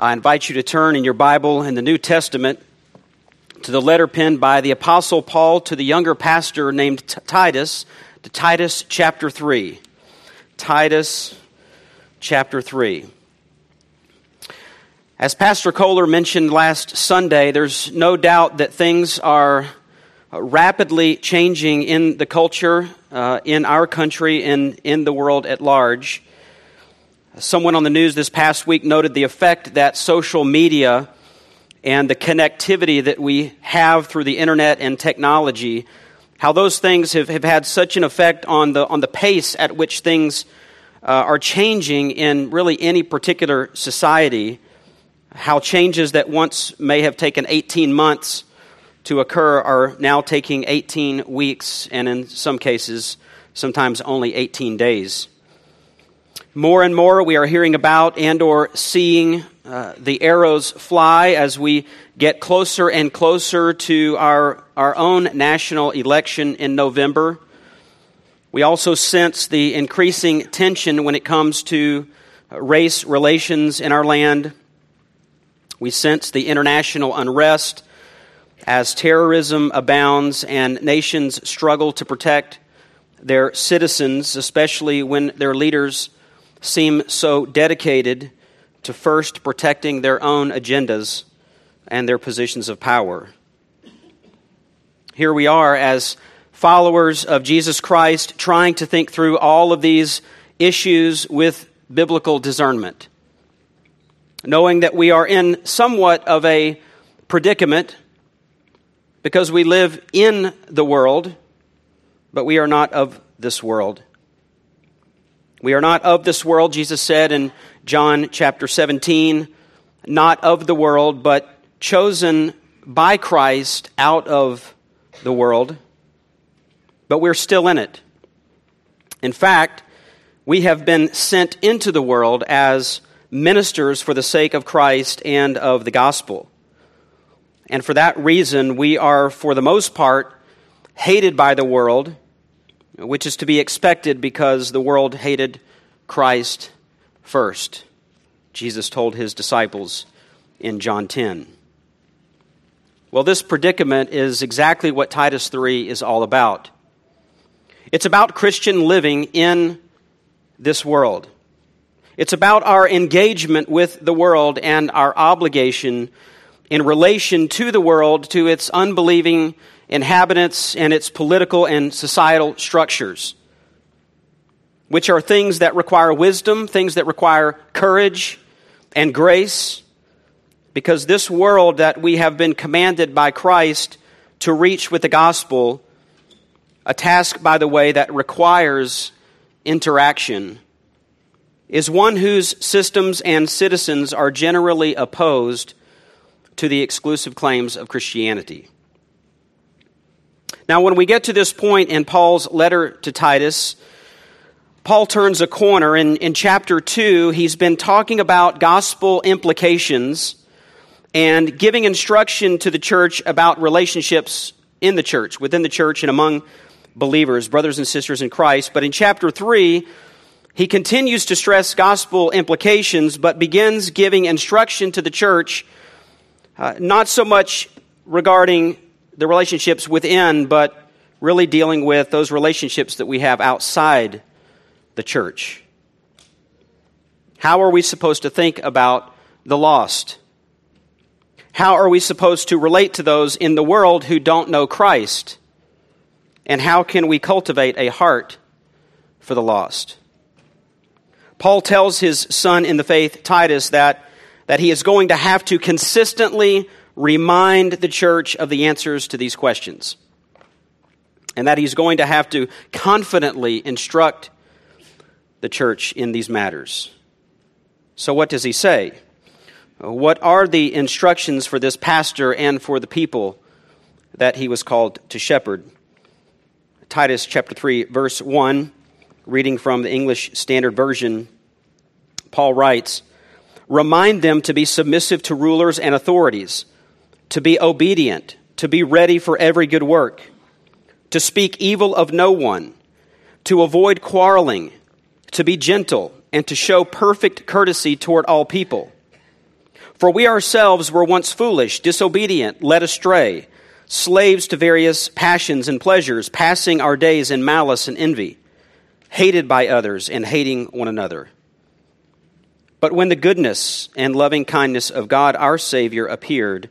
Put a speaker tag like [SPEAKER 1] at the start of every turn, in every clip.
[SPEAKER 1] I invite you to turn in your Bible in the New Testament to the letter penned by the Apostle Paul to the younger pastor named Titus, to Titus chapter 3. Titus chapter 3. As Pastor Kohler mentioned last Sunday, there's no doubt that things are rapidly changing in the culture, uh, in our country, and in the world at large. Someone on the news this past week noted the effect that social media and the connectivity that we have through the internet and technology, how those things have, have had such an effect on the, on the pace at which things uh, are changing in really any particular society, how changes that once may have taken 18 months to occur are now taking 18 weeks, and in some cases, sometimes only 18 days. More and more, we are hearing about and or seeing uh, the arrows fly as we get closer and closer to our, our own national election in November. We also sense the increasing tension when it comes to race relations in our land. We sense the international unrest as terrorism abounds and nations struggle to protect their citizens, especially when their leaders seem so dedicated to first protecting their own agendas and their positions of power. Here we are as followers of Jesus Christ trying to think through all of these issues with biblical discernment, knowing that we are in somewhat of a predicament because we live in the world, but we are not of this world. We are not of this world, Jesus said in John chapter 17, not of the world, but chosen by Christ out of the world. But we're still in it. In fact, we have been sent into the world as ministers for the sake of Christ and of the gospel. And for that reason, we are, for the most part, hated by the world which is to be expected because the world hated Christ first. Jesus told his disciples in John 10. Well, this predicament is exactly what Titus 3 is all about. It's about Christian living in this world. It's about our engagement with the world and our obligation in relation to the world, to its unbelieving inhabitants and its political and societal structures, which are things that require wisdom, things that require courage and grace, because this world that we have been commanded by Christ to reach with the gospel, a task, by the way, that requires interaction, is one whose systems and citizens are generally opposed to the exclusive claims of Christianity. Now, when we get to this point in Paul's letter to Titus, Paul turns a corner. In, in chapter 2, he's been talking about gospel implications and giving instruction to the church about relationships in the church, within the church, and among believers, brothers and sisters in Christ. But in chapter 3, he continues to stress gospel implications, but begins giving instruction to the church, uh, not so much regarding the relationships within, but really dealing with those relationships that we have outside the church. How are we supposed to think about the lost? How are we supposed to relate to those in the world who don't know Christ? And how can we cultivate a heart for the lost? Paul tells his son in the faith, Titus, that, that he is going to have to consistently remind the church of the answers to these questions. And that he's going to have to confidently instruct the church in these matters. So, what does he say? What are the instructions for this pastor and for the people that he was called to shepherd? Titus chapter 3, verse 1, reading from the English Standard Version, Paul writes Remind them to be submissive to rulers and authorities to be obedient, to be ready for every good work, to speak evil of no one, to avoid quarreling, to be gentle, and to show perfect courtesy toward all people. For we ourselves were once foolish, disobedient, led astray, slaves to various passions and pleasures, passing our days in malice and envy, hated by others and hating one another. But when the goodness and loving kindness of God our Savior appeared,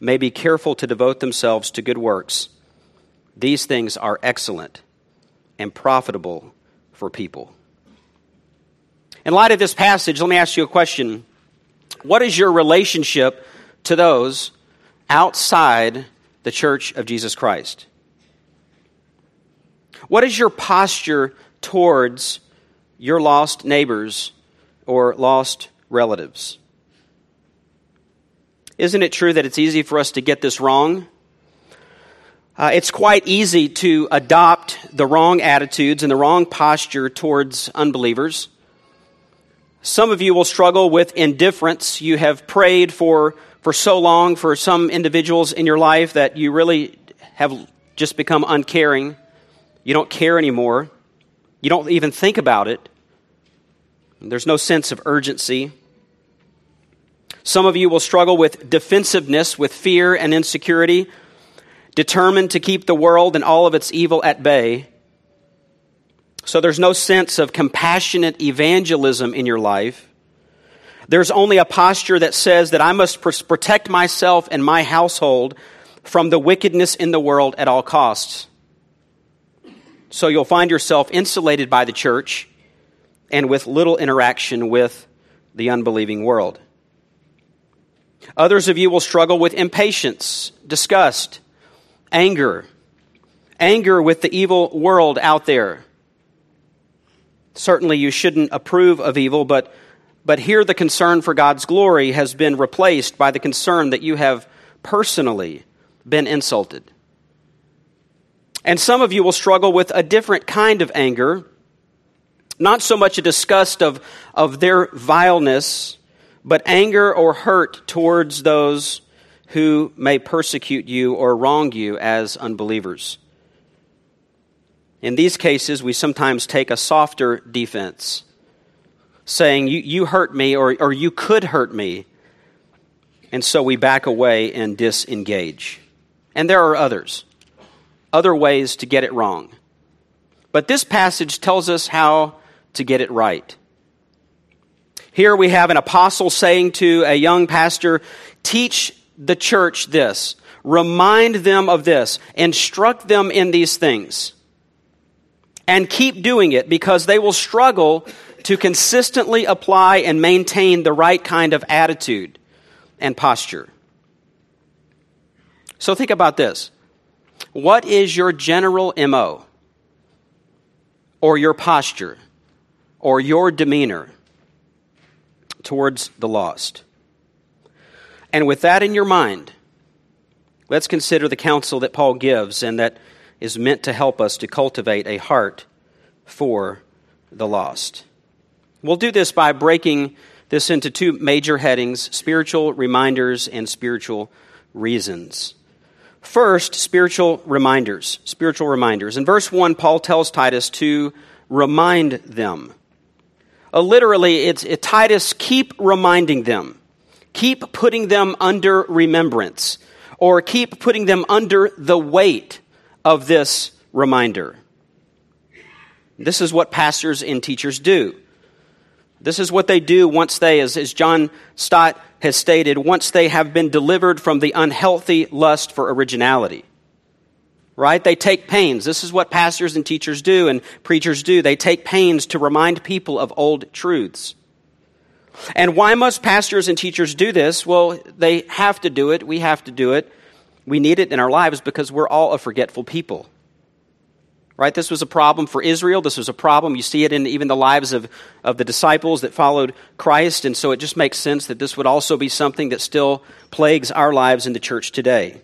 [SPEAKER 1] may be careful to devote themselves to good works. These things are excellent and profitable for people. In light of this passage, let me ask you a question. What is your relationship to those outside the church of Jesus Christ? What is your posture towards your lost neighbors or lost relatives? Isn't it true that it's easy for us to get this wrong? Uh, it's quite easy to adopt the wrong attitudes and the wrong posture towards unbelievers. Some of you will struggle with indifference. You have prayed for, for so long for some individuals in your life that you really have just become uncaring. You don't care anymore. You don't even think about it. There's no sense of urgency. Some of you will struggle with defensiveness, with fear and insecurity, determined to keep the world and all of its evil at bay. So there's no sense of compassionate evangelism in your life. There's only a posture that says that I must protect myself and my household from the wickedness in the world at all costs. So you'll find yourself insulated by the church and with little interaction with the unbelieving world. Others of you will struggle with impatience, disgust, anger, anger with the evil world out there Certainly, you shouldn't approve of evil, but, but here the concern for God's glory has been replaced by the concern that you have personally been insulted. And some of you will struggle with a different kind of anger, not so much a disgust of, of their vileness, but anger or hurt towards those who may persecute you or wrong you as unbelievers. In these cases, we sometimes take a softer defense, saying, You, you hurt me, or, or you could hurt me. And so we back away and disengage. And there are others, other ways to get it wrong. But this passage tells us how to get it right. Here we have an apostle saying to a young pastor, Teach the church this, remind them of this, instruct them in these things. And keep doing it because they will struggle to consistently apply and maintain the right kind of attitude and posture. So think about this. What is your general MO or your posture? Or your demeanor towards the lost? And with that in your mind, let's consider the counsel that Paul gives and that is meant to help us to cultivate a heart for the lost. We'll do this by breaking this into two major headings spiritual reminders and spiritual reasons. First, spiritual reminders. Spiritual reminders. In verse 1, Paul tells Titus to remind them. Uh, literally, it's it, Titus, keep reminding them. Keep putting them under remembrance, or keep putting them under the weight of this reminder. This is what pastors and teachers do. This is what they do once they, as, as John Stott has stated, once they have been delivered from the unhealthy lust for originality. Right? They take pains. This is what pastors and teachers do and preachers do. They take pains to remind people of old truths. And why must pastors and teachers do this? Well, they have to do it. We have to do it. We need it in our lives because we're all a forgetful people Right? This was a problem for Israel. This was a problem. You see it in even the lives of, of the disciples that followed Christ. And so it just makes sense that this would also be something that still plagues our lives in the church today.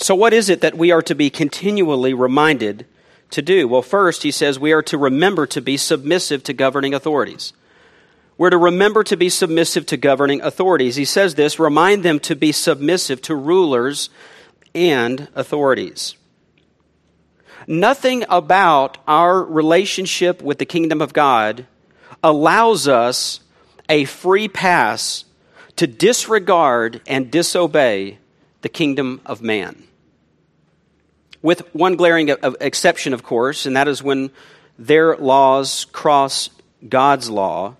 [SPEAKER 1] So, what is it that we are to be continually reminded to do? Well, first, he says we are to remember to be submissive to governing authorities. We're to remember to be submissive to governing authorities. He says this remind them to be submissive to rulers and authorities. Nothing about our relationship with the kingdom of God allows us a free pass to disregard and disobey the kingdom of man. With one glaring exception, of course, and that is when their laws cross God's law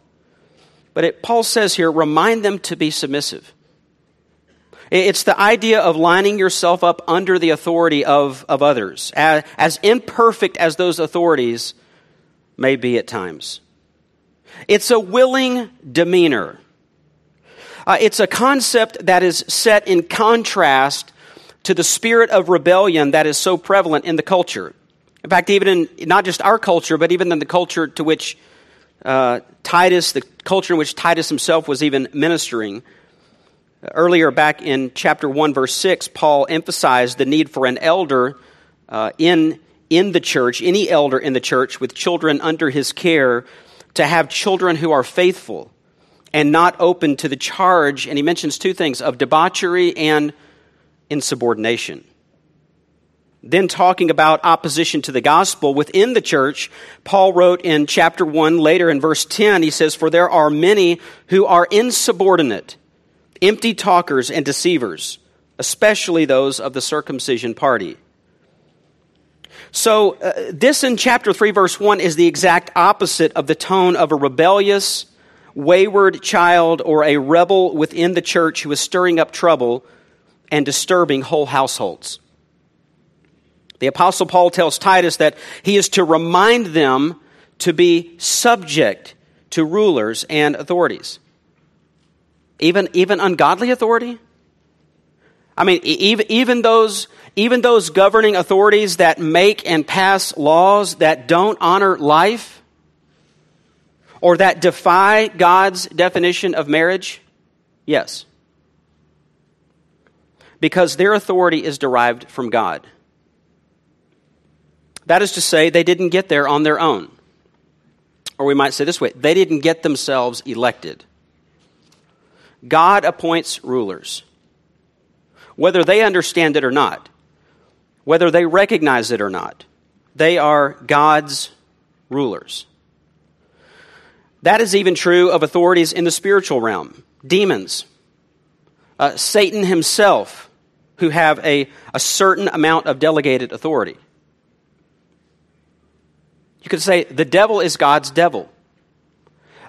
[SPEAKER 1] but it, Paul says here, remind them to be submissive. It's the idea of lining yourself up under the authority of, of others, as, as imperfect as those authorities may be at times. It's a willing demeanor. Uh, it's a concept that is set in contrast to the spirit of rebellion that is so prevalent in the culture. In fact, even in not just our culture, but even in the culture to which uh, Titus, the culture in which Titus himself was even ministering. Earlier, back in chapter 1, verse 6, Paul emphasized the need for an elder uh, in, in the church, any elder in the church with children under his care, to have children who are faithful and not open to the charge, and he mentions two things, of debauchery and insubordination. Then, talking about opposition to the gospel within the church, Paul wrote in chapter 1, later in verse 10, he says, For there are many who are insubordinate, empty talkers, and deceivers, especially those of the circumcision party. So, uh, this in chapter 3, verse 1 is the exact opposite of the tone of a rebellious, wayward child or a rebel within the church who is stirring up trouble and disturbing whole households. The Apostle Paul tells Titus that he is to remind them to be subject to rulers and authorities. Even, even ungodly authority? I mean, even, even, those, even those governing authorities that make and pass laws that don't honor life or that defy God's definition of marriage? Yes. Because their authority is derived from God. That is to say, they didn't get there on their own. Or we might say this way they didn't get themselves elected. God appoints rulers. Whether they understand it or not, whether they recognize it or not, they are God's rulers. That is even true of authorities in the spiritual realm demons, uh, Satan himself, who have a, a certain amount of delegated authority. You could say the devil is God's devil.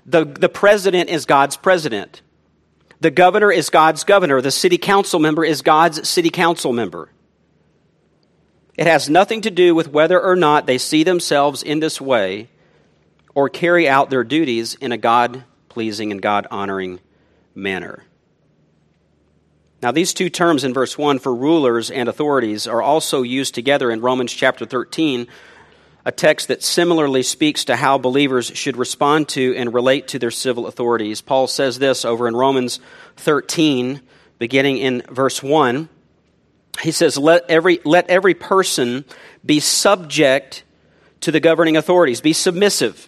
[SPEAKER 1] The, the president is God's president. The governor is God's governor. The city council member is God's city council member. It has nothing to do with whether or not they see themselves in this way or carry out their duties in a God pleasing and God honoring manner. Now, these two terms in verse 1 for rulers and authorities are also used together in Romans chapter 13 a text that similarly speaks to how believers should respond to and relate to their civil authorities. Paul says this over in Romans 13, beginning in verse 1. He says, Let every, let every person be subject to the governing authorities, be submissive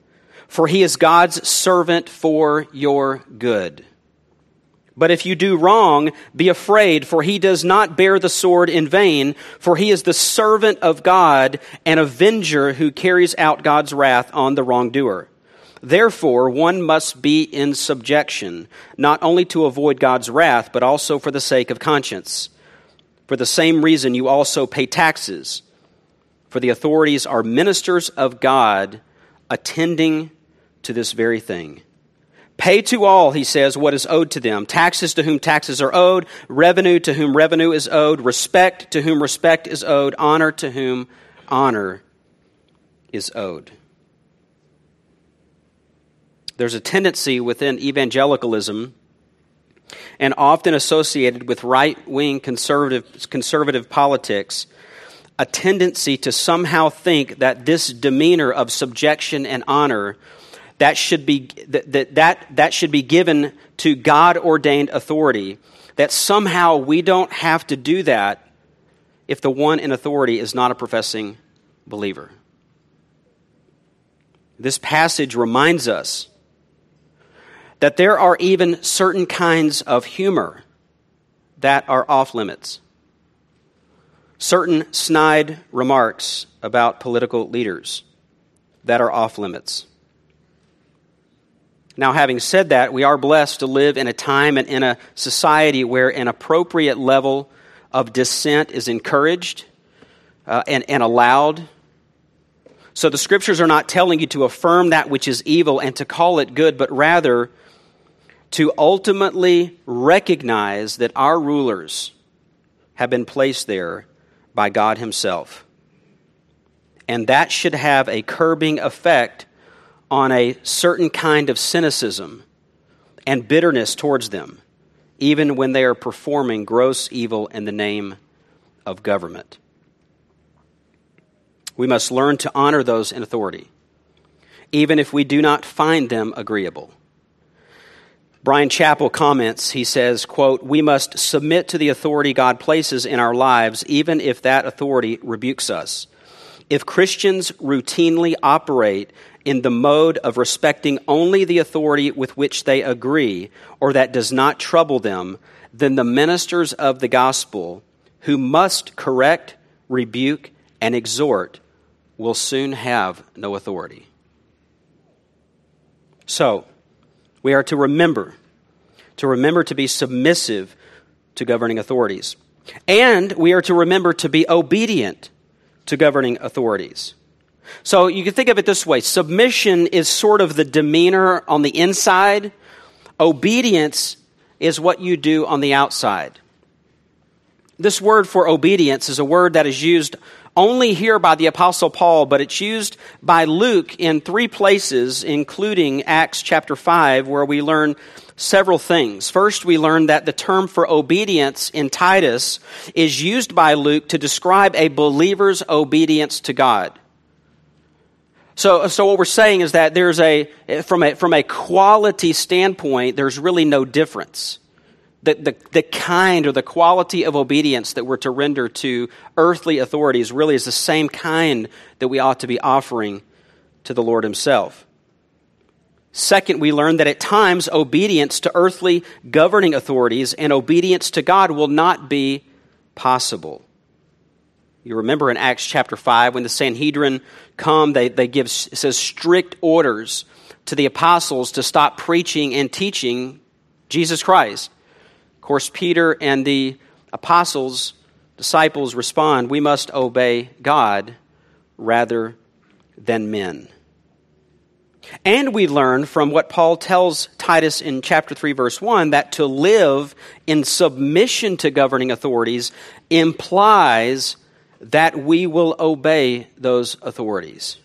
[SPEAKER 1] For he is God's servant for your good. But if you do wrong, be afraid, for he does not bear the sword in vain, for he is the servant of God, an avenger who carries out God's wrath on the wrongdoer. Therefore, one must be in subjection, not only to avoid God's wrath, but also for the sake of conscience. For the same reason, you also pay taxes. for the authorities are ministers of God attending to this very thing. Pay to all, he says, what is owed to them taxes to whom taxes are owed, revenue to whom revenue is owed, respect to whom respect is owed, honor to whom honor is owed. There's a tendency within evangelicalism and often associated with right wing conservative, conservative politics a tendency to somehow think that this demeanor of subjection and honor that should be that, that, that, should be given to God ordained authority that somehow we don't have to do that if the one in authority is not a professing believer. This passage reminds us that there are even certain kinds of humor that are off limits. Certain snide remarks about political leaders that are off limits. Now, having said that, we are blessed to live in a time and in a society where an appropriate level of dissent is encouraged uh, and, and allowed. So the scriptures are not telling you to affirm that which is evil and to call it good, but rather to ultimately recognize that our rulers have been placed there by God Himself. And that should have a curbing effect on a certain kind of cynicism and bitterness towards them, even when they are performing gross evil in the name of government. We must learn to honor those in authority, even if we do not find them agreeable. Bryan Chapell comments, he says, quote, We must submit to the authority God places in our lives, even if that authority rebukes us. If Christians routinely operate in the mode of respecting only the authority with which they agree, or that does not trouble them, then the ministers of the gospel, who must correct, rebuke, and exhort, will soon have no authority. So, we are to remember, to remember to be submissive to governing authorities. And we are to remember to be obedient to governing authorities. So you can think of it this way submission is sort of the demeanor on the inside, obedience is what you do on the outside. This word for obedience is a word that is used only here by the Apostle Paul, but it's used by Luke in three places, including Acts chapter 5, where we learn several things. First, we learn that the term for obedience in Titus is used by Luke to describe a believer's obedience to God. So, so what we're saying is that there's a, from a, from a quality standpoint, there's really no difference the, the, the kind or the quality of obedience that we're to render to earthly authorities really is the same kind that we ought to be offering to the Lord Himself. Second, we learn that at times obedience to earthly governing authorities and obedience to God will not be possible. You remember in Acts chapter 5 when the Sanhedrin come, they, they give says strict orders to the apostles to stop preaching and teaching Jesus Christ. Of course, Peter and the apostles, disciples respond, We must obey God rather than men. And we learn from what Paul tells Titus in chapter 3, verse 1, that to live in submission to governing authorities implies that we will obey those authorities.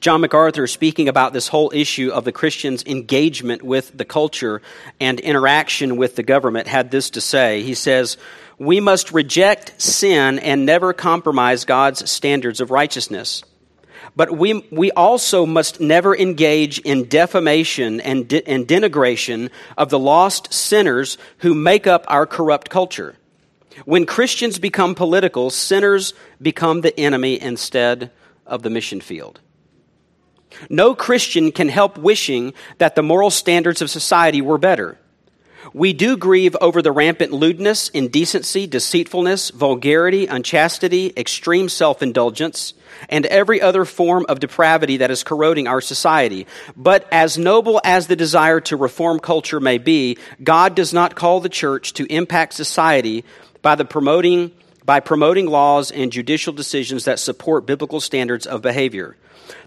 [SPEAKER 1] John MacArthur, speaking about this whole issue of the Christian's engagement with the culture and interaction with the government, had this to say. He says, We must reject sin and never compromise God's standards of righteousness. But we, we also must never engage in defamation and, de- and denigration of the lost sinners who make up our corrupt culture. When Christians become political, sinners become the enemy instead of the mission field. No Christian can help wishing that the moral standards of society were better. We do grieve over the rampant lewdness, indecency, deceitfulness, vulgarity, unchastity, extreme self indulgence, and every other form of depravity that is corroding our society. But as noble as the desire to reform culture may be, God does not call the church to impact society by the promoting by promoting laws and judicial decisions that support biblical standards of behavior.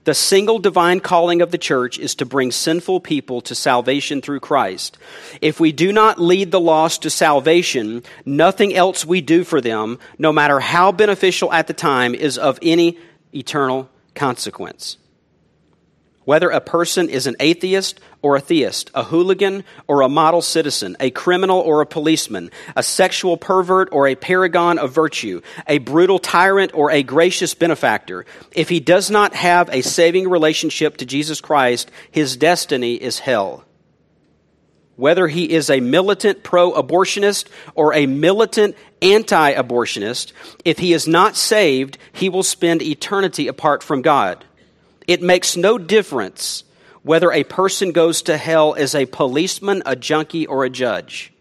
[SPEAKER 1] The single divine calling of the church is to bring sinful people to salvation through Christ. If we do not lead the lost to salvation, nothing else we do for them, no matter how beneficial at the time, is of any eternal consequence. Whether a person is an atheist or a theist, a hooligan or a model citizen, a criminal or a policeman, a sexual pervert or a paragon of virtue, a brutal tyrant or a gracious benefactor, if he does not have a saving relationship to Jesus Christ, his destiny is hell. Whether he is a militant pro abortionist or a militant anti abortionist, if he is not saved, he will spend eternity apart from God. It makes no difference whether a person goes to hell as a policeman, a junkie, or a judge.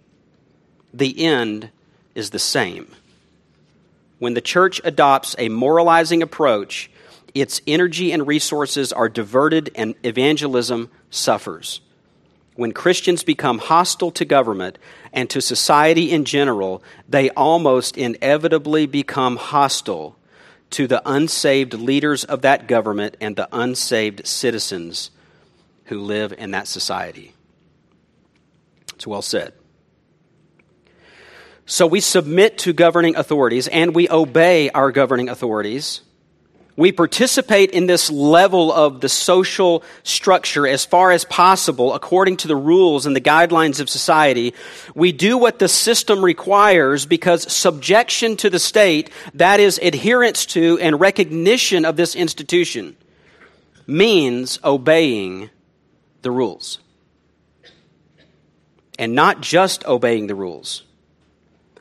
[SPEAKER 1] The end is the same. When the church adopts a moralizing approach, its energy and resources are diverted and evangelism suffers. When Christians become hostile to government and to society in general, they almost inevitably become hostile to the unsaved leaders of that government and the unsaved citizens who live in that society. It's well said. So we submit to governing authorities and we obey our governing authorities we participate in this level of the social structure as far as possible according to the rules and the guidelines of society. We do what the system requires because subjection to the state, that is, adherence to and recognition of this institution, means obeying the rules. And not just obeying the rules,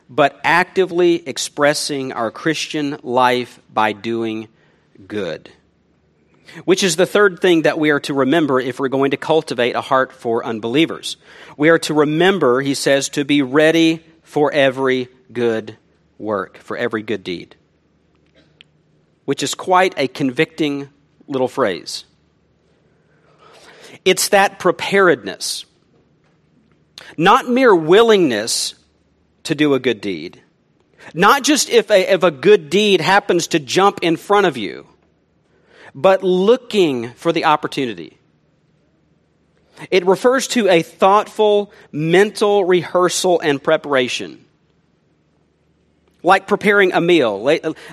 [SPEAKER 1] but actively expressing our Christian life by doing good. Which is the third thing that we are to remember if we're going to cultivate a heart for unbelievers. We are to remember, he says, to be ready for every good work, for every good deed. Which is quite a convicting little phrase. It's that preparedness, not mere willingness to do a good deed, not just if a, if a good deed happens to jump in front of you, but looking for the opportunity. It refers to a thoughtful mental rehearsal and preparation like preparing a meal.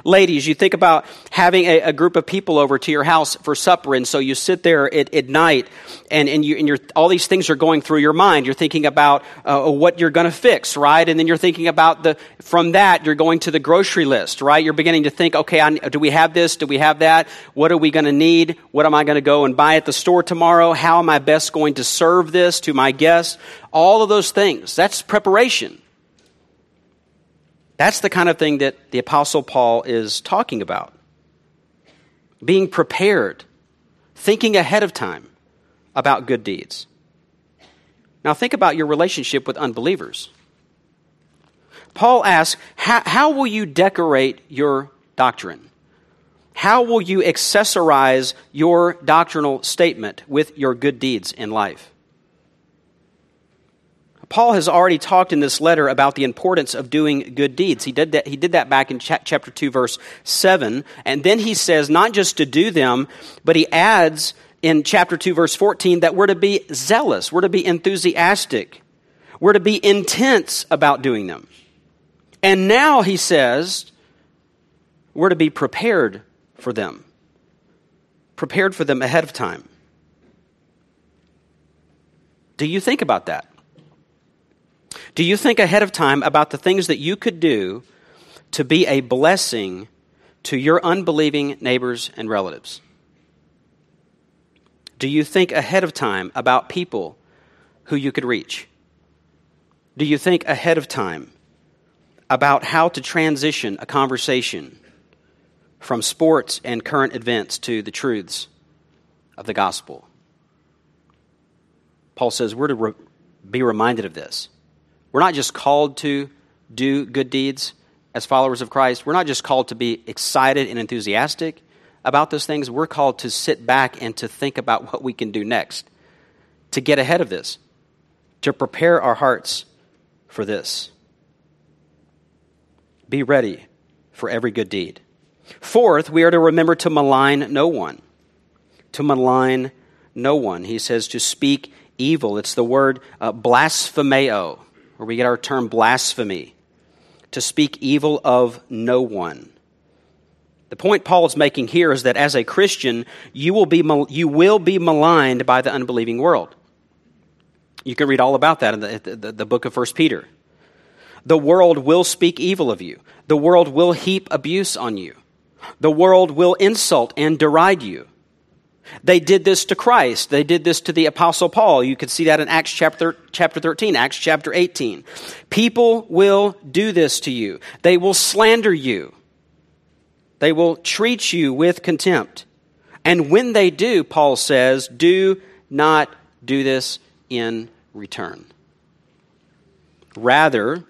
[SPEAKER 1] Ladies, you think about having a, a, group of people over to your house for supper, and so you sit there at, at night, and, and, you, and you're, all these things are going through your mind. You're thinking about uh, what you're going to fix, right? And then you're thinking about the, from that, you're going to the grocery list, right? You're beginning to think, okay, I, do we have this? Do we have that? What are we going to need? What am I going to go and buy at the store tomorrow? How am I best going to serve this to my guests? All of those things. That's preparation. That's the kind of thing that the Apostle Paul is talking about. Being prepared, thinking ahead of time about good deeds. Now, think about your relationship with unbelievers. Paul asks, how, will you decorate your doctrine? How will you accessorize your doctrinal statement with your good deeds in life? Paul has already talked in this letter about the importance of doing good deeds. He did that, he did that back in chapter 2, verse 7. And then he says not just to do them, but he adds in chapter 2, verse 14, that we're to be zealous, we're to be enthusiastic, we're to be intense about doing them. And now he says we're to be prepared for them, prepared for them ahead of time. Do you think about that? Do you think ahead of time about the things that you could do to be a blessing to your unbelieving neighbors and relatives? Do you think ahead of time about people who you could reach? Do you think ahead of time about how to transition a conversation from sports and current events to the truths of the gospel? Paul says we're to re- be reminded of this. We're not just called to do good deeds as followers of Christ. We're not just called to be excited and enthusiastic about those things. We're called to sit back and to think about what we can do next, to get ahead of this, to prepare our hearts for this. Be ready for every good deed. Fourth, we are to remember to malign no one. To malign no one. He says to speak evil. It's the word uh, blasphemeo, where we get our term blasphemy. To speak evil of no one. The point Paul is making here is that as a Christian, you will be, you will be maligned by the unbelieving world. You can read all about that in the, the, the book of 1 Peter. The world will speak evil of you. The world will heap abuse on you. The world will insult and deride you. They did this to Christ. They did this to the Apostle Paul. You could see that in Acts chapter, chapter 13, Acts chapter 18. People will do this to you. They will slander you. They will treat you with contempt. And when they do, Paul says, do not do this in return. Rather,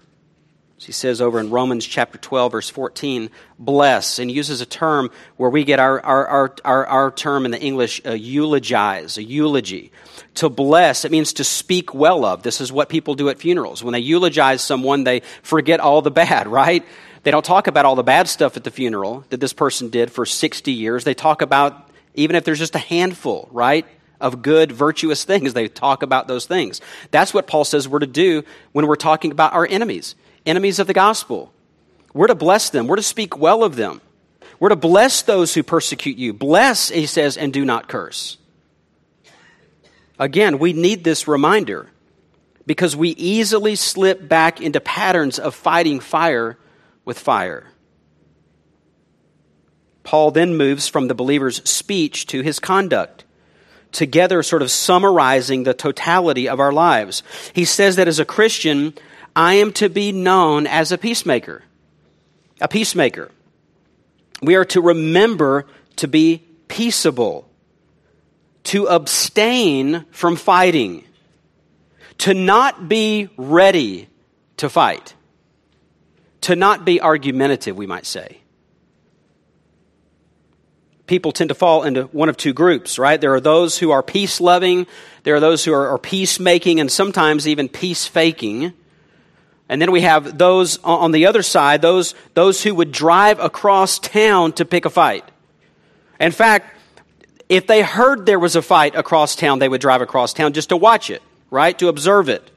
[SPEAKER 1] he says over in Romans chapter 12, verse 14, bless, and uses a term where we get our, our, our, our, our term in the English, uh, eulogize, a eulogy. To bless, it means to speak well of. This is what people do at funerals. When they eulogize someone, they forget all the bad, right? They don't talk about all the bad stuff at the funeral that this person did for 60 years. They talk about, even if there's just a handful, right? of good, virtuous things. They talk about those things. That's what Paul says we're to do when we're talking about our enemies enemies of the gospel. We're to bless them, we're to speak well of them. We're to bless those who persecute you. Bless, he says, and do not curse. Again, we need this reminder because we easily slip back into patterns of fighting fire with fire. Paul then moves from the believer's speech to his conduct, together, sort of summarizing the totality of our lives. He says that as a Christian, I am to be known as a peacemaker. A peacemaker. We are to remember to be peaceable, to abstain from fighting, to not be ready to fight, to not be argumentative, we might say. People tend to fall into one of two groups, right? There are those who are peace loving, there are those who are, are peacemaking, and sometimes even peace faking. And then we have those on the other side, those, those who would drive across town to pick a fight. In fact, if they heard there was a fight across town, they would drive across town just to watch it, right? To observe it.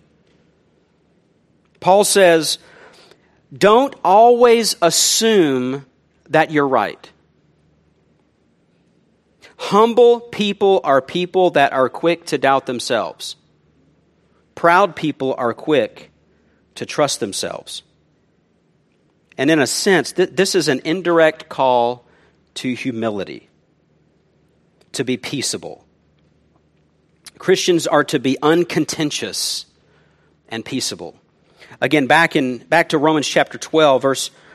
[SPEAKER 1] Paul says, don't always assume that you're right. Humble people are people that are quick to doubt themselves. Proud people are quick to trust themselves. And in a sense, th- this is an indirect call to humility, to be peaceable. Christians are to be uncontentious and peaceable. Again, back in back to Romans chapter 12, verse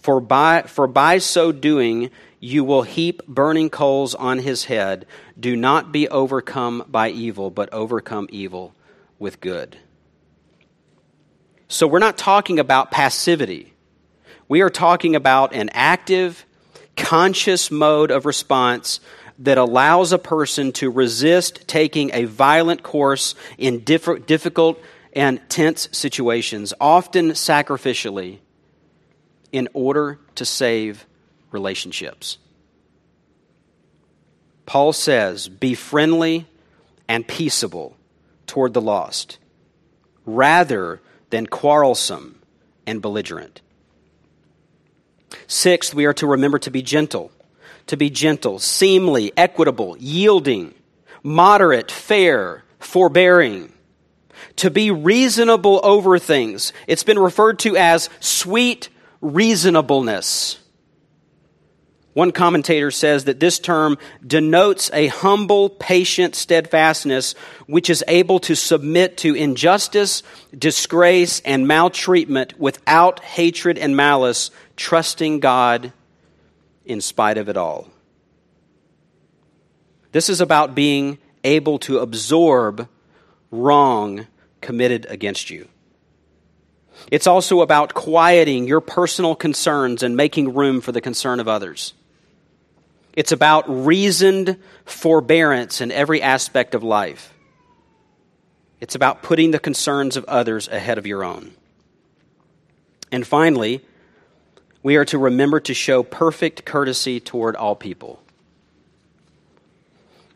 [SPEAKER 1] For by, for by so doing, you will heap burning coals on his head. Do not be overcome by evil, but overcome evil with good. So we're not talking about passivity. We are talking about an active, conscious mode of response that allows a person to resist taking a violent course in difficult and tense situations, often sacrificially, in order to save relationships. Paul says, Be friendly and peaceable toward the lost, rather than quarrelsome and belligerent. Sixth, we are to remember to be gentle, to be gentle, seemly, equitable, yielding, moderate, fair, forbearing, to be reasonable over things. It's been referred to as sweet reasonableness. One commentator says that this term denotes a humble, patient steadfastness which is able to submit to injustice, disgrace, and maltreatment without hatred and malice, trusting God in spite of it all. This is about being able to absorb wrong committed against you. It's also about quieting your personal concerns and making room for the concern of others. It's about reasoned forbearance in every aspect of life. It's about putting the concerns of others ahead of your own. And finally, we are to remember to show perfect courtesy toward all people.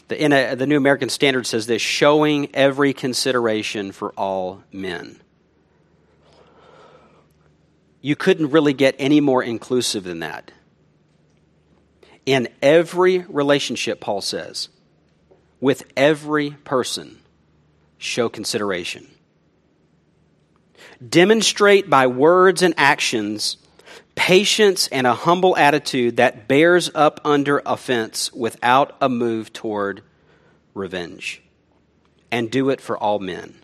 [SPEAKER 1] The, a, the New American Standard says this showing every consideration for all men. You couldn't really get any more inclusive than that. In every relationship, Paul says, with every person, show consideration. Demonstrate by words and actions patience and a humble attitude that bears up under offense without a move toward revenge. And do it for all men.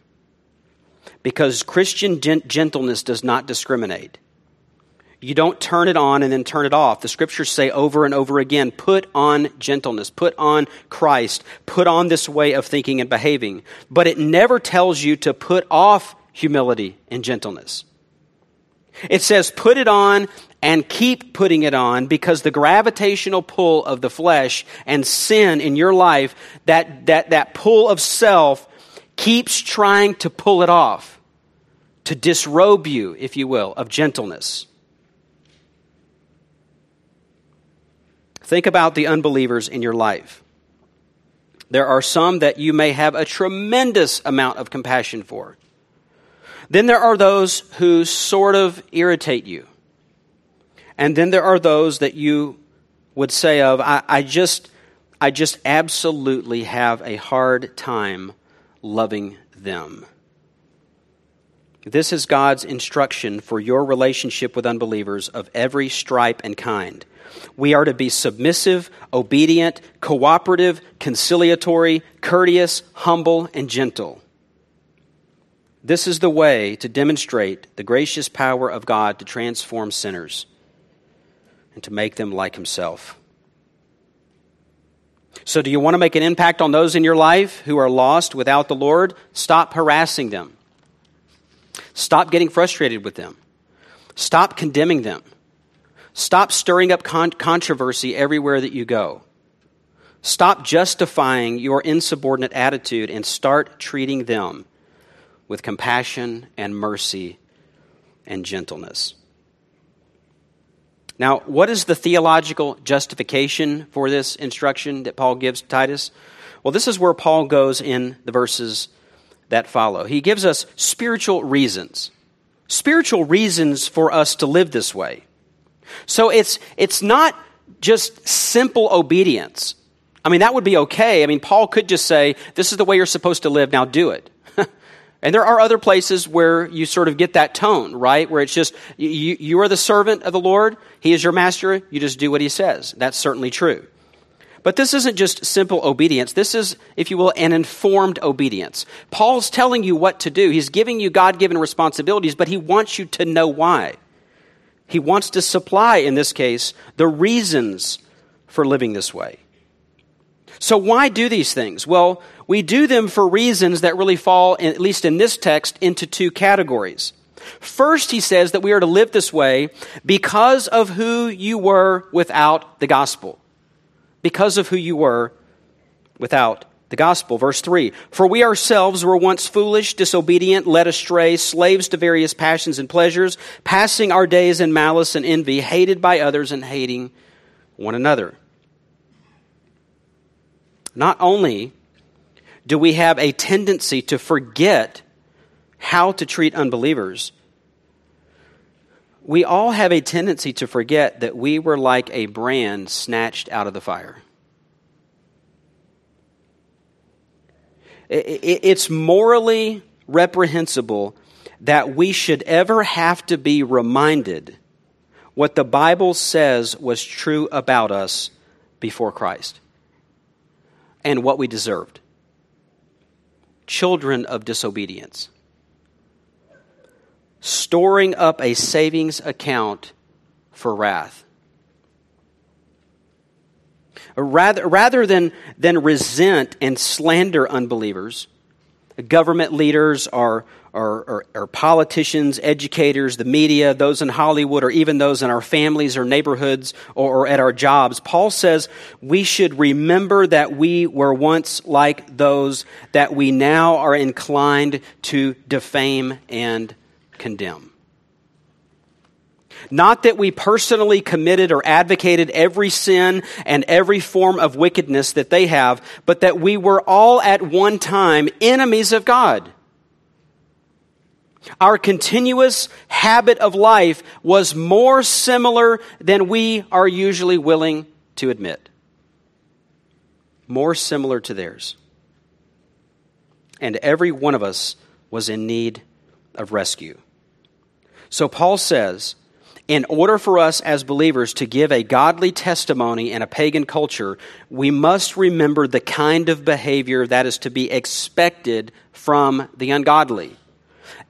[SPEAKER 1] Because Christian gentleness does not discriminate. You don't turn it on and then turn it off. The scriptures say over and over again put on gentleness, put on Christ, put on this way of thinking and behaving. But it never tells you to put off humility and gentleness. It says put it on and keep putting it on because the gravitational pull of the flesh and sin in your life, that, that, that pull of self, keeps trying to pull it off, to disrobe you, if you will, of gentleness. Think about the unbelievers in your life. There are some that you may have a tremendous amount of compassion for. Then there are those who sort of irritate you. And then there are those that you would say of, I, I just, I just absolutely have a hard time loving them. This is God's instruction for your relationship with unbelievers of every stripe and kind. We are to be submissive, obedient, cooperative, conciliatory, courteous, humble, and gentle. This is the way to demonstrate the gracious power of God to transform sinners and to make them like Himself. So, do you want to make an impact on those in your life who are lost without the Lord? Stop harassing them. Stop getting frustrated with them. Stop condemning them. Stop stirring up con- controversy everywhere that you go. Stop justifying your insubordinate attitude and start treating them with compassion and mercy and gentleness. Now, what is the theological justification for this instruction that Paul gives Titus? Well, this is where Paul goes in the verses that follow. He gives us spiritual reasons, spiritual reasons for us to live this way. So it's, it's not just simple obedience. I mean, that would be okay. I mean, Paul could just say, This is the way you're supposed to live, now do it. and there are other places where you sort of get that tone, right? Where it's just, you, you are the servant of the Lord, He is your master, you just do what He says. That's certainly true. But this isn't just simple obedience. This is, if you will, an informed obedience. Paul's telling you what to do. He's giving you God given responsibilities, but he wants you to know why. He wants to supply, in this case, the reasons for living this way. So, why do these things? Well, we do them for reasons that really fall, at least in this text, into two categories. First, he says that we are to live this way because of who you were without the gospel. Because of who you were without the gospel. Verse 3 For we ourselves were once foolish, disobedient, led astray, slaves to various passions and pleasures, passing our days in malice and envy, hated by others and hating one another. Not only do we have a tendency to forget how to treat unbelievers, we all have a tendency to forget that we were like a brand snatched out of the fire. It's morally reprehensible that we should ever have to be reminded what the Bible says was true about us before Christ and what we deserved children of disobedience, storing up a savings account for wrath. Rather, rather than, than resent and slander unbelievers, government leaders or, or, or, politicians, educators, the media, those in Hollywood, or even those in our families or neighborhoods or, or at our jobs. Paul says we should remember that we were once like those that we now are inclined to defame and condemn. Not that we personally committed or advocated every sin and every form of wickedness that they have, but that we were all at one time enemies of God our continuous habit of life was more similar than we are usually willing to admit. More similar to theirs. And every one of us was in need of rescue. So Paul says, in order for us as believers to give a godly testimony in a pagan culture, we must remember the kind of behavior that is to be expected from the ungodly.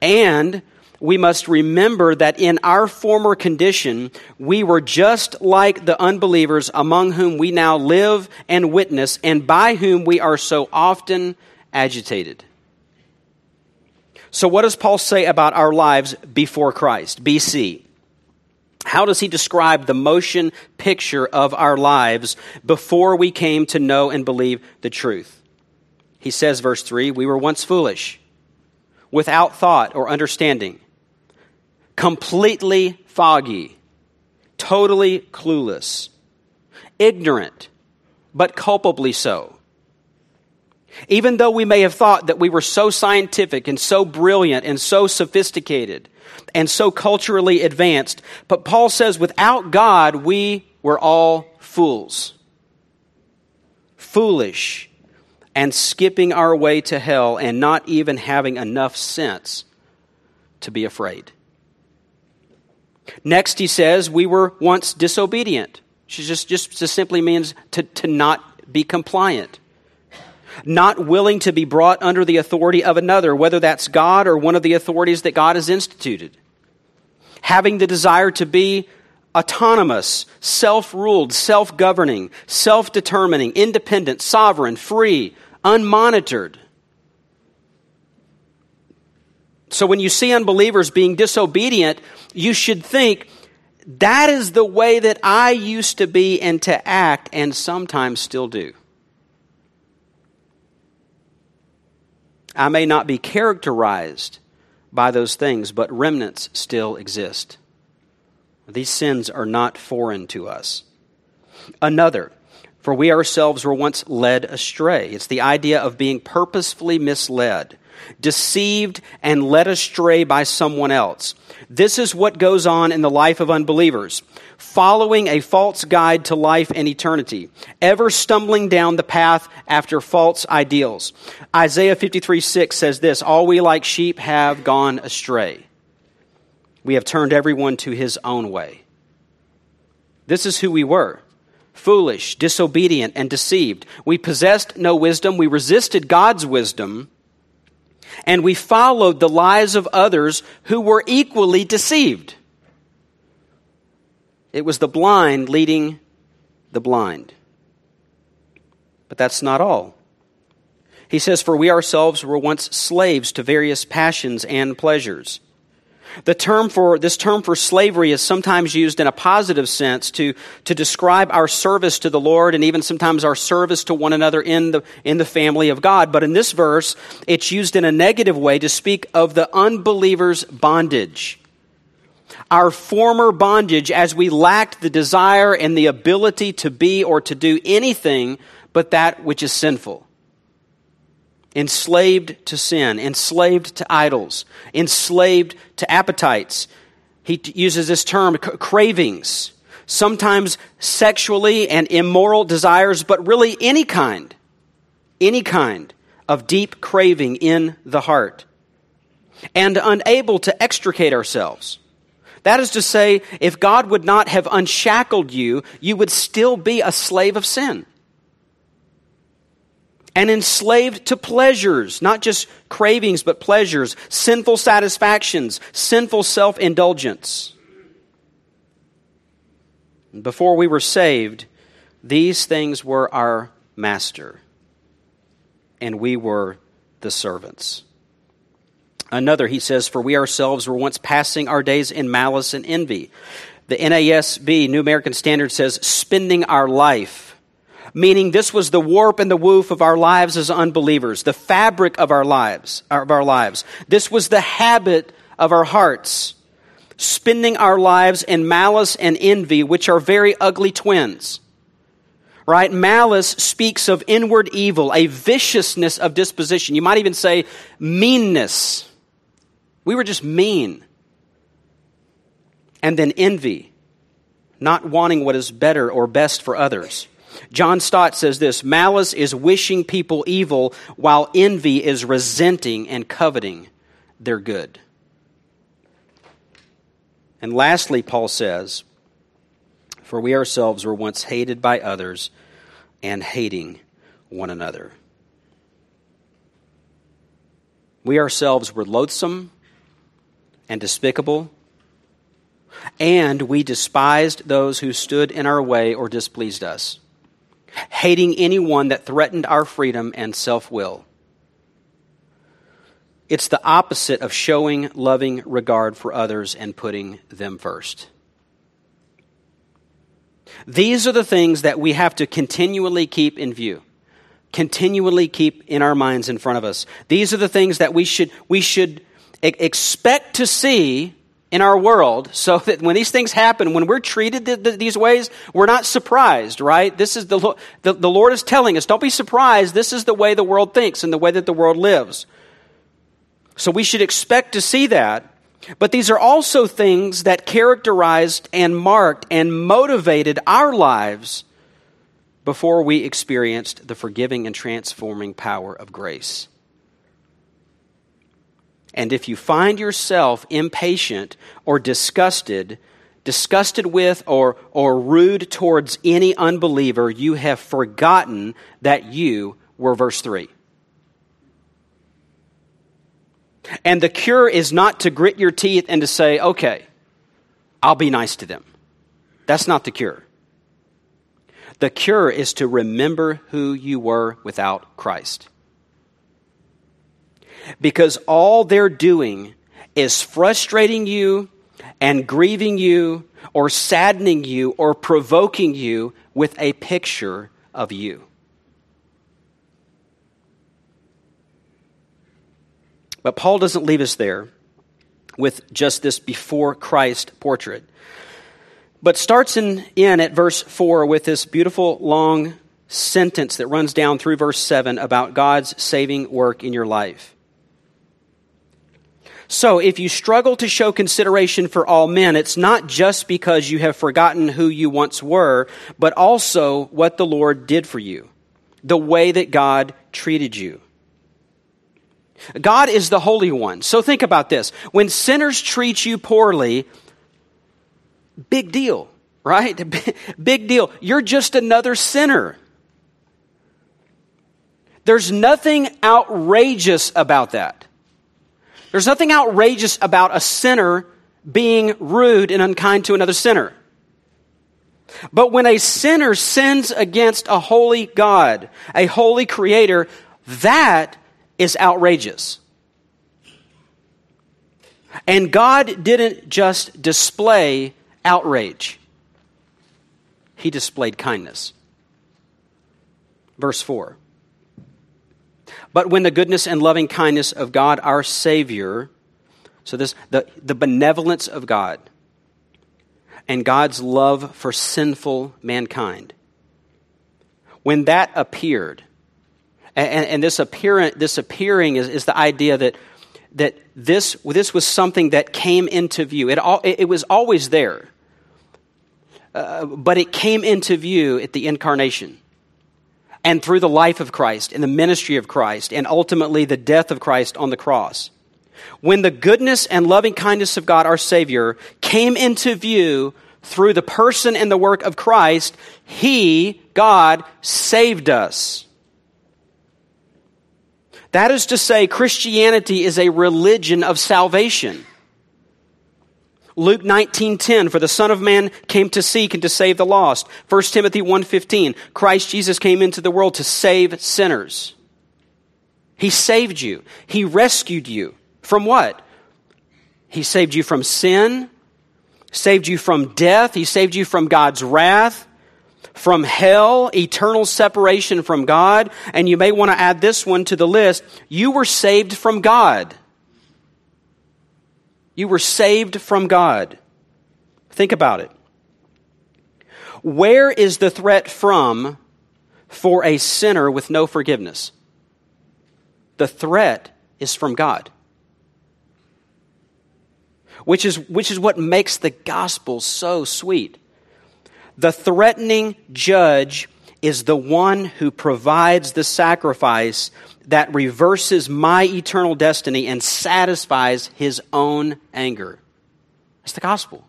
[SPEAKER 1] And we must remember that in our former condition, we were just like the unbelievers among whom we now live and witness, and by whom we are so often agitated. So, what does Paul say about our lives before Christ, BC? How does he describe the motion picture of our lives before we came to know and believe the truth? He says, verse 3 We were once foolish without thought or understanding, completely foggy, totally clueless, ignorant, but culpably so. Even though we may have thought that we were so scientific and so brilliant and so sophisticated and so culturally advanced, but Paul says without God, we were all fools. Foolish and skipping our way to hell and not even having enough sense to be afraid. Next, he says, we were once disobedient. She just, just, just simply means to, to not be compliant. Not willing to be brought under the authority of another, whether that's God or one of the authorities that God has instituted. Having the desire to be autonomous, self ruled, self governing, self determining, independent, sovereign, free, unmonitored. So when you see unbelievers being disobedient, you should think, that is the way that I used to be and to act, and sometimes still do. I may not be characterized by those things, but remnants still exist. These sins are not foreign to us. Another, for we ourselves were once led astray. It's the idea of being purposefully misled, deceived, and led astray by someone else. This is what goes on in the life of unbelievers, following a false guide to life and eternity, ever stumbling down the path after false ideals. Isaiah 53 6 says this All we like sheep have gone astray. We have turned everyone to his own way. This is who we were foolish, disobedient, and deceived. We possessed no wisdom. We resisted God's wisdom. And we followed the lies of others who were equally deceived. It was the blind leading the blind. But that's not all. He says, For we ourselves were once slaves to various passions and pleasures. The term for, this term for slavery is sometimes used in a positive sense to, to describe our service to the Lord and even sometimes our service to one another in the, in the family of God. But in this verse, it's used in a negative way to speak of the unbeliever's bondage. Our former bondage as we lacked the desire and the ability to be or to do anything but that which is sinful enslaved to sin, enslaved to idols, enslaved to appetites. He uses this term, cravings, sometimes sexually and immoral desires, but really any kind, any kind of deep craving in the heart, and unable to extricate ourselves. That is to say, if God would not have unshackled you, you would still be a slave of sin. And enslaved to pleasures, not just cravings, but pleasures, sinful satisfactions, sinful self indulgence. Before we were saved, these things were our master, and we were the servants. Another, he says, For we ourselves were once passing our days in malice and envy. The NASB, New American Standard, says, spending our life, meaning this was the warp and the woof of our lives as unbelievers, the fabric of our lives, of our lives. This was the habit of our hearts, spending our lives in malice and envy, which are very ugly twins right? Malice speaks of inward evil, a viciousness of disposition. You might even say meanness. We were just mean. And then envy, not wanting what is better or best for others. John Stott says this malice is wishing people evil, while envy is resenting and coveting their good. And lastly, Paul says, For we ourselves were once hated by others and hating one another. We ourselves were loathsome and despicable, and we despised those who stood in our way or displeased us, hating anyone that threatened our freedom and self will. It's the opposite of showing loving regard for others and putting them first. These are the things that we have to continually keep in view, continually keep in our minds in front of us. These are the things that we should, we should expect to see in our world so that when these things happen, when we're treated th- th- these ways, we're not surprised, right? This is the, the, the Lord is telling us, don't be surprised. This is the way the world thinks and the way that the world lives. So we should expect to see that. But these are also things that characterized and marked and motivated our lives before we experienced the forgiving and transforming power of grace. And if you find yourself impatient or disgusted, disgusted with or, or rude towards any unbeliever, you have forgotten that you were verse 3. And the cure is not to grit your teeth and to say, okay, I'll be nice to them. That's not the cure. The cure is to remember who you were without Christ because all they're doing is frustrating you and grieving you or saddening you or provoking you with a picture of you. But Paul doesn't leave us there with just this before Christ portrait, but starts in, in at verse 4 with this beautiful long sentence that runs down through verse 7 about God's saving work in your life. So, if you struggle to show consideration for all men, it's not just because you have forgotten who you once were, but also what the Lord did for you, the way that God treated you. God is the Holy One. So think about this. When sinners treat you poorly, big deal, right? Big deal. You're just another sinner. There's nothing outrageous about that. There's nothing outrageous about a sinner being rude and unkind to another sinner. But when a sinner sins against a holy God, a holy creator, that is outrageous. And God didn't just display outrage, He displayed kindness. Verse 4 but when the goodness and loving kindness of God our Savior, so this the, the benevolence of God and God's love for sinful mankind, when that appeared, and, and this, appearance, this appearing is, is the idea that, that this, this was something that came into view. It, all, it was always there, uh, but it came into view at the incarnation and through the life of Christ and the ministry of Christ and ultimately the death of Christ on the cross. when the goodness and loving kindness of God, our Savior, came into view through the person and the work of Christ, He, God, saved us. That is to say, Christianity is a religion of salvation. Luke 19:10 for the son of man came to seek and to save the lost. 1 Timothy 1:15 Christ Jesus came into the world to save sinners. He saved you. He rescued you. From what? He saved you from sin, saved you from death, he saved you from God's wrath, from hell, eternal separation from God, and you may want to add this one to the list. You were saved from God. You were saved from God. Think about it. Where is the threat from for a sinner with no forgiveness? The threat is from God. Which is, which is what makes the gospel so sweet. The threatening judge is the one who provides the sacrifice that reverses my eternal destiny and satisfies his own anger. That's the gospel.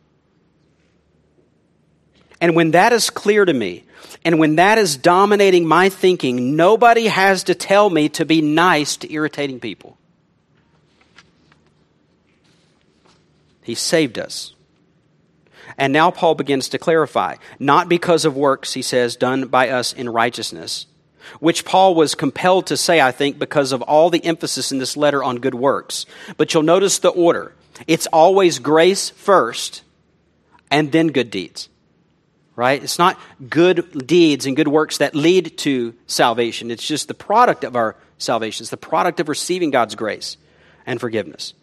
[SPEAKER 1] And when that is clear to me, and when that is dominating my thinking, nobody has to tell me to be nice to irritating people. He saved us. And now Paul begins to clarify, not because of works, he says, done by us in righteousness, which Paul was compelled to say, I think, because of all the emphasis in this letter on good works. But you'll notice the order. It's always grace first and then good deeds. Right? It's not good deeds and good works that lead to salvation. It's just the product of our salvation. It's the product of receiving God's grace and forgiveness.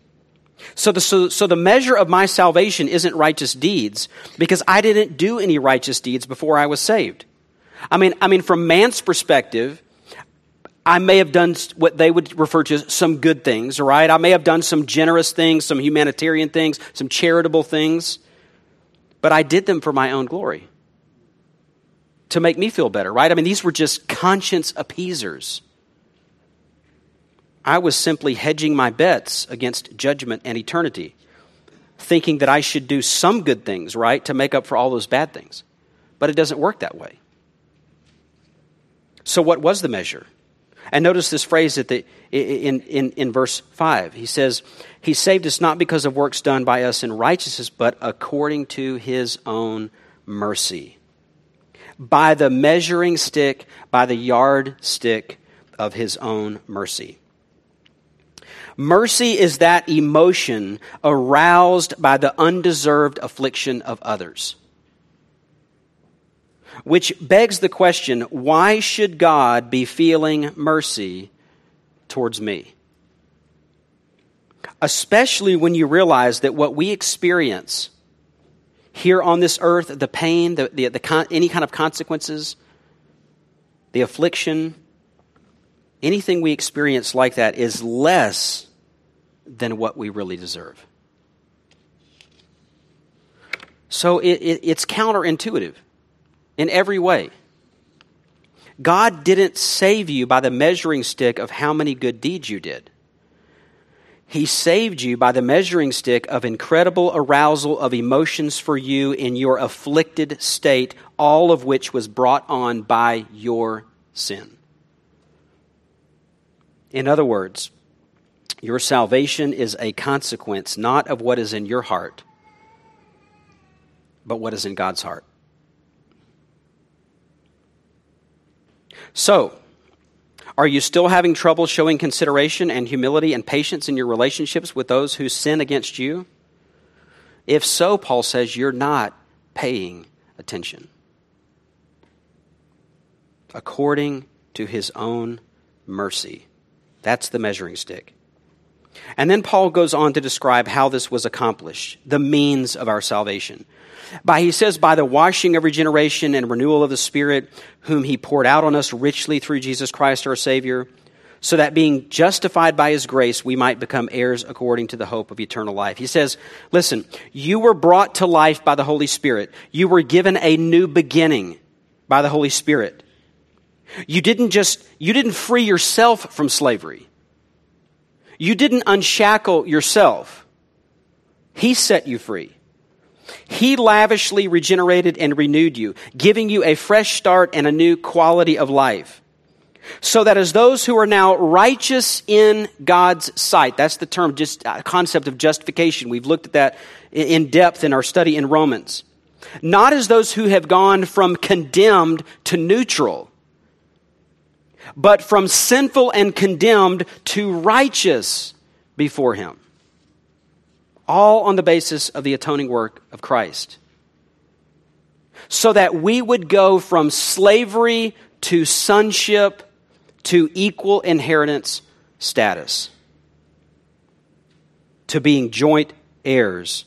[SPEAKER 1] So the, so, so the measure of my salvation isn't righteous deeds because I didn't do any righteous deeds before I was saved. I mean, I mean, from man's perspective, I may have done what they would refer to as some good things, right? I may have done some generous things, some humanitarian things, some charitable things, but I did them for my own glory to make me feel better, right? I mean, these were just conscience appeasers. I was simply hedging my bets against judgment and eternity, thinking that I should do some good things, right, to make up for all those bad things. But it doesn't work that way. So, what was the measure? And notice this phrase at the, in, in, in verse 5. He says, He saved us not because of works done by us in righteousness, but according to His own mercy. By the measuring stick, by the yardstick of His own mercy. Mercy is that emotion aroused by the undeserved affliction of others. Which begs the question why should God be feeling mercy towards me? Especially when you realize that what we experience here on this earth, the pain, the, the, the any kind of consequences, the affliction, anything we experience like that is less than what we really deserve. So it, it, it's counterintuitive in every way. God didn't save you by the measuring stick of how many good deeds you did. He saved you by the measuring stick of incredible arousal of emotions for you in your afflicted state, all of which was brought on by your sin. In other words, your salvation is a consequence not of what is in your heart, but what is in God's heart. So, are you still having trouble showing consideration and humility and patience in your relationships with those who sin against you? If so, Paul says you're not paying attention. According to his own mercy. That's the measuring stick. And then Paul goes on to describe how this was accomplished, the means of our salvation. By, he says, by the washing of regeneration and renewal of the Spirit, whom he poured out on us richly through Jesus Christ our Savior, so that being justified by his grace, we might become heirs according to the hope of eternal life. He says, listen, you were brought to life by the Holy Spirit. You were given a new beginning by the Holy Spirit. You didn't just, you didn't free yourself from slavery. You didn't unshackle yourself. He set you free. He lavishly regenerated and renewed you, giving you a fresh start and a new quality of life. So that as those who are now righteous in God's sight, that's the term, just uh, concept of justification. We've looked at that in depth in our study in Romans. Not as those who have gone from condemned to neutral, but from sinful and condemned to righteous before Him all on the basis of the atoning work of Christ. So that we would go from slavery to sonship to equal inheritance status, to being joint heirs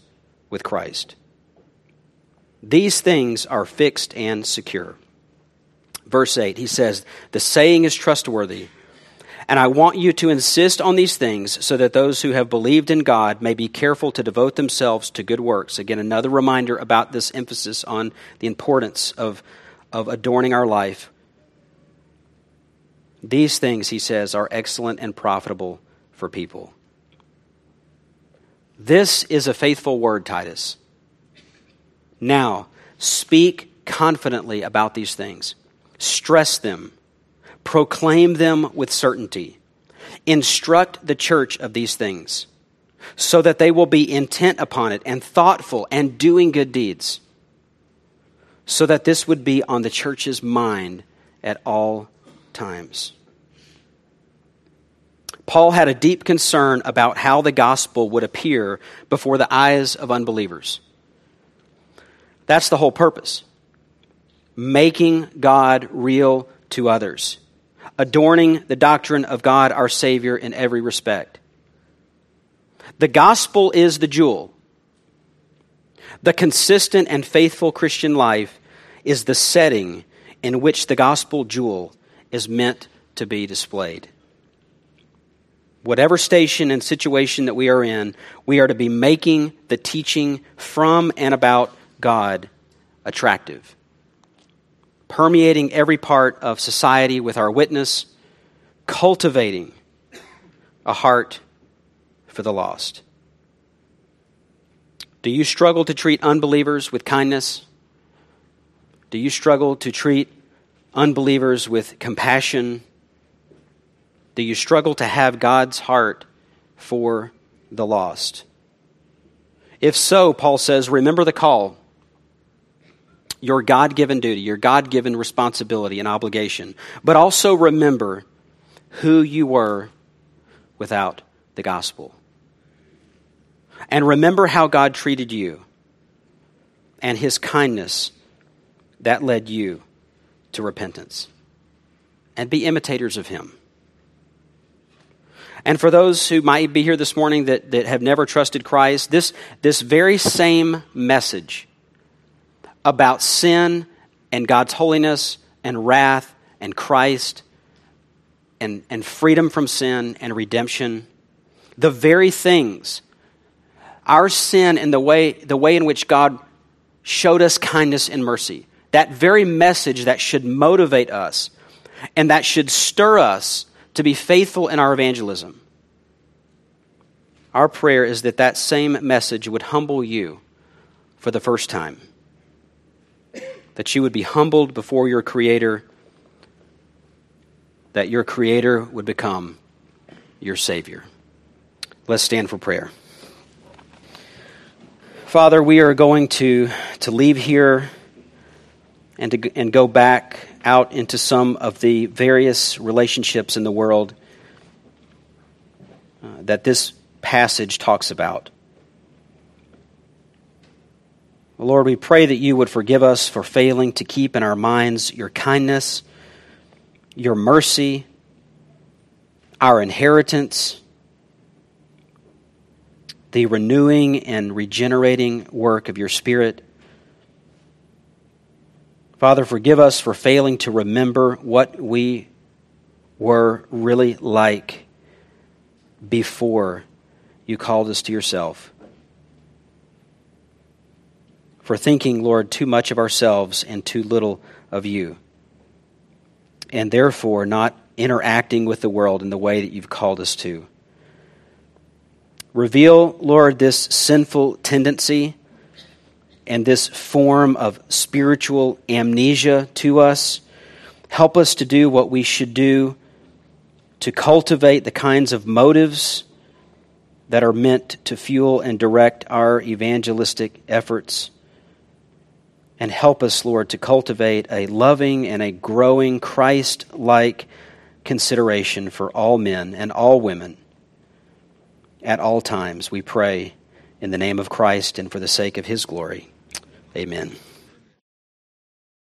[SPEAKER 1] with Christ. These things are fixed and secure. Verse 8, he says, The saying is trustworthy and I want you to insist on these things so that those who have believed in God may be careful to devote themselves to good works. Again, another reminder about this emphasis on the importance of, of adorning our life. These things, he says, are excellent and profitable for people. This is a faithful word, Titus. Now, speak confidently about these things, stress them proclaim them with certainty. Instruct the church of these things, so that they will be intent upon it and thoughtful and doing good deeds, so that this would be on the church's mind at all times. Paul had a deep concern about how the gospel would appear before the eyes of unbelievers. That's the whole purpose. Making God real to others adorning the doctrine of God our Savior in every respect. The gospel is the jewel. The consistent and faithful Christian life is the setting in which the gospel jewel is meant to be displayed. Whatever station and situation that we are in, we are to be making the teaching from and about God attractive permeating every part of society with our witness, cultivating a heart for the lost. Do you struggle to treat unbelievers with kindness? Do you struggle to treat unbelievers with compassion? Do you struggle to have God's heart for the lost? If so, Paul says, remember the call your God given duty, your God given responsibility and obligation. But also remember who you were without the gospel. And remember how God treated you and his kindness that led you to repentance. And be imitators of him. And for those who might be here this morning that, that have never trusted Christ, this, this very same message about sin and God's holiness and wrath and Christ and, and freedom from sin and redemption. The very things, our sin and the way, the way in which God showed us kindness and mercy, that very message that should motivate us and that should stir us to be faithful in our evangelism. Our prayer is that that same message would humble you for the first time that you would be humbled before your Creator, that your Creator would become your Savior. Let's stand for prayer. Father, we are going to, to leave here and, to, and go back out into some of the various relationships in the world uh, that this passage talks about. Lord, we pray that you would forgive us for failing to keep in our minds your kindness, your mercy, our inheritance, the renewing and regenerating work of your Spirit. Father, forgive us for failing to remember what we were really like before you called us to yourself for thinking, Lord, too much of ourselves and too little of you. And therefore, not interacting with the world in the way that you've called us to. Reveal, Lord, this sinful tendency and this form of spiritual amnesia to us. Help us to do what we should do to cultivate the kinds of motives that are meant to fuel and direct our evangelistic efforts. And help us, Lord, to cultivate a loving and a growing Christ like consideration for all men and all women at all times, we pray in the name of Christ and for the sake of his glory. Amen.